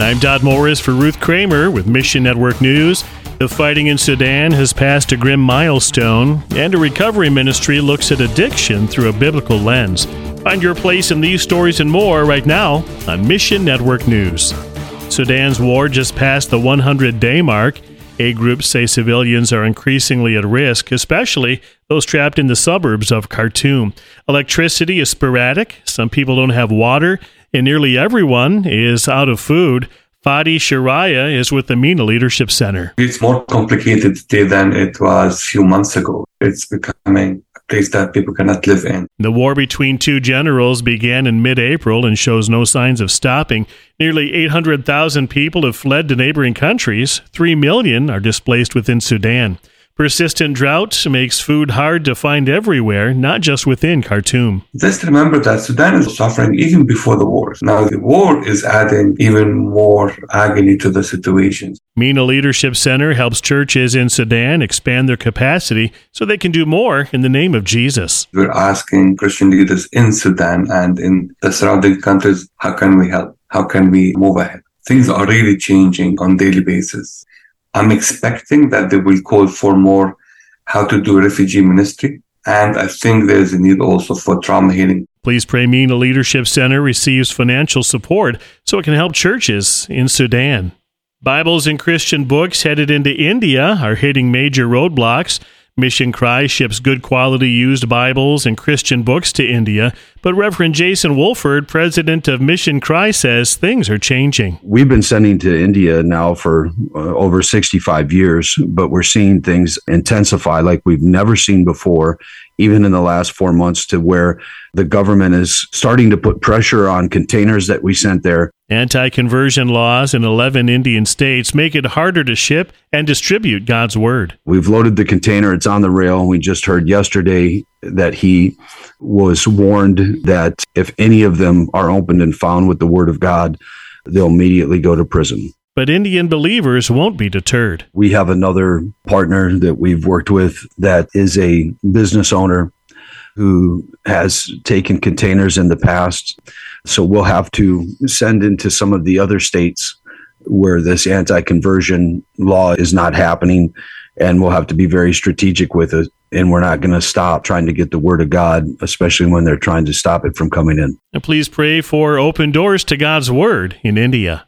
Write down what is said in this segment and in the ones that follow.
I'm Dot Morris for Ruth Kramer with Mission Network News. The fighting in Sudan has passed a grim milestone, and a recovery ministry looks at addiction through a biblical lens. Find your place in these stories and more right now on Mission Network News. Sudan's war just passed the 100 day mark. Aid groups say civilians are increasingly at risk, especially those trapped in the suburbs of Khartoum. Electricity is sporadic, some people don't have water, and nearly everyone is out of food. Fadi Shariah is with the MENA Leadership Center. It's more complicated today than it was a few months ago. It's becoming a place that people cannot live in. The war between two generals began in mid April and shows no signs of stopping. Nearly 800,000 people have fled to neighboring countries. Three million are displaced within Sudan. Persistent drought makes food hard to find everywhere, not just within Khartoum. Just remember that Sudan is suffering even before the war. Now the war is adding even more agony to the situation. MENA Leadership Center helps churches in Sudan expand their capacity so they can do more in the name of Jesus. We're asking Christian leaders in Sudan and in the surrounding countries, how can we help? How can we move ahead? Things are really changing on daily basis. I'm expecting that they will call for more how to do refugee ministry. And I think there's a need also for trauma healing. Please pray MENA Leadership Center receives financial support so it can help churches in Sudan. Bibles and Christian books headed into India are hitting major roadblocks. Mission Cry ships good quality used Bibles and Christian books to India, but Reverend Jason Wolford, president of Mission Cry, says things are changing. We've been sending to India now for uh, over 65 years, but we're seeing things intensify like we've never seen before, even in the last four months, to where the government is starting to put pressure on containers that we sent there Anti conversion laws in 11 Indian states make it harder to ship and distribute God's Word. We've loaded the container, it's on the rail. We just heard yesterday that he was warned that if any of them are opened and found with the Word of God, they'll immediately go to prison. But Indian believers won't be deterred. We have another partner that we've worked with that is a business owner who has taken containers in the past. So we'll have to send into some of the other states where this anti conversion law is not happening. And we'll have to be very strategic with it. And we're not going to stop trying to get the word of God, especially when they're trying to stop it from coming in. And please pray for open doors to God's word in India.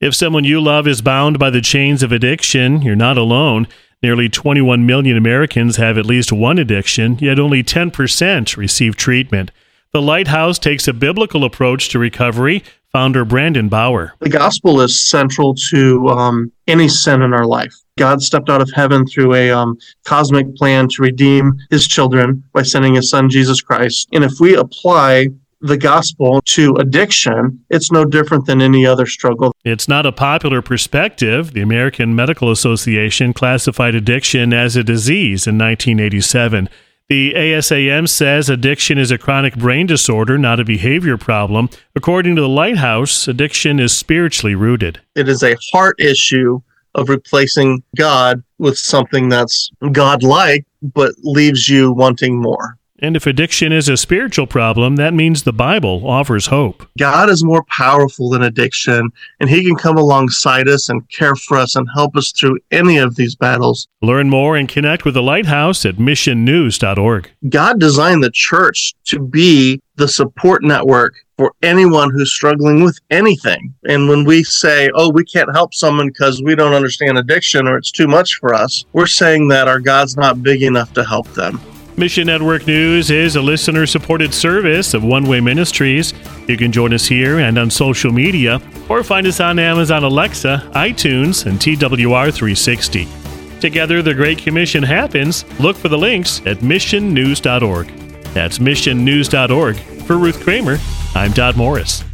If someone you love is bound by the chains of addiction, you're not alone. Nearly 21 million Americans have at least one addiction, yet only 10% receive treatment. The Lighthouse takes a biblical approach to recovery. Founder Brandon Bauer. The gospel is central to um, any sin in our life. God stepped out of heaven through a um, cosmic plan to redeem his children by sending his son, Jesus Christ. And if we apply the gospel to addiction, it's no different than any other struggle. It's not a popular perspective. The American Medical Association classified addiction as a disease in 1987. The ASAM says addiction is a chronic brain disorder, not a behavior problem. According to the Lighthouse, addiction is spiritually rooted. It is a heart issue of replacing God with something that's God like, but leaves you wanting more. And if addiction is a spiritual problem, that means the Bible offers hope. God is more powerful than addiction, and He can come alongside us and care for us and help us through any of these battles. Learn more and connect with the Lighthouse at missionnews.org. God designed the church to be the support network for anyone who's struggling with anything. And when we say, oh, we can't help someone because we don't understand addiction or it's too much for us, we're saying that our God's not big enough to help them. Mission Network News is a listener supported service of One Way Ministries. You can join us here and on social media, or find us on Amazon Alexa, iTunes, and TWR 360. Together, the Great Commission happens. Look for the links at missionnews.org. That's missionnews.org. For Ruth Kramer, I'm Dot Morris.